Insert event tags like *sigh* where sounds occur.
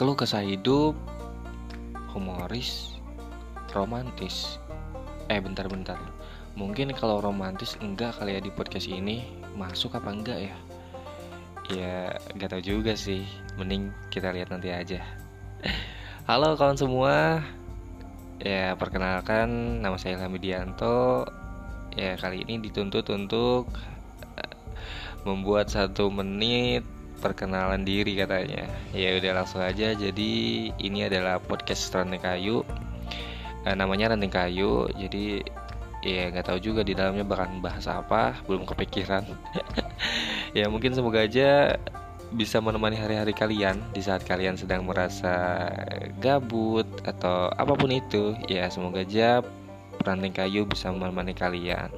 keluh kesah hidup humoris romantis. Eh bentar-bentar mungkin kalau romantis enggak kali ya di podcast ini masuk apa enggak ya? Ya gak tau juga sih. Mending kita lihat nanti aja. Halo kawan semua. Ya perkenalkan nama saya Hamidianto ya kali ini dituntut untuk eh, membuat satu menit perkenalan diri katanya. Ya udah langsung aja. Jadi ini adalah podcast Ranting Kayu. Eh, namanya Ranting Kayu. Jadi ya nggak tahu juga di dalamnya bakal bahas apa. Belum kepikiran. *laughs* Ya mungkin semoga aja bisa menemani hari-hari kalian di saat kalian sedang merasa gabut atau apa pun itu. Ya semoga aja ranting kayu bisa menemani kalian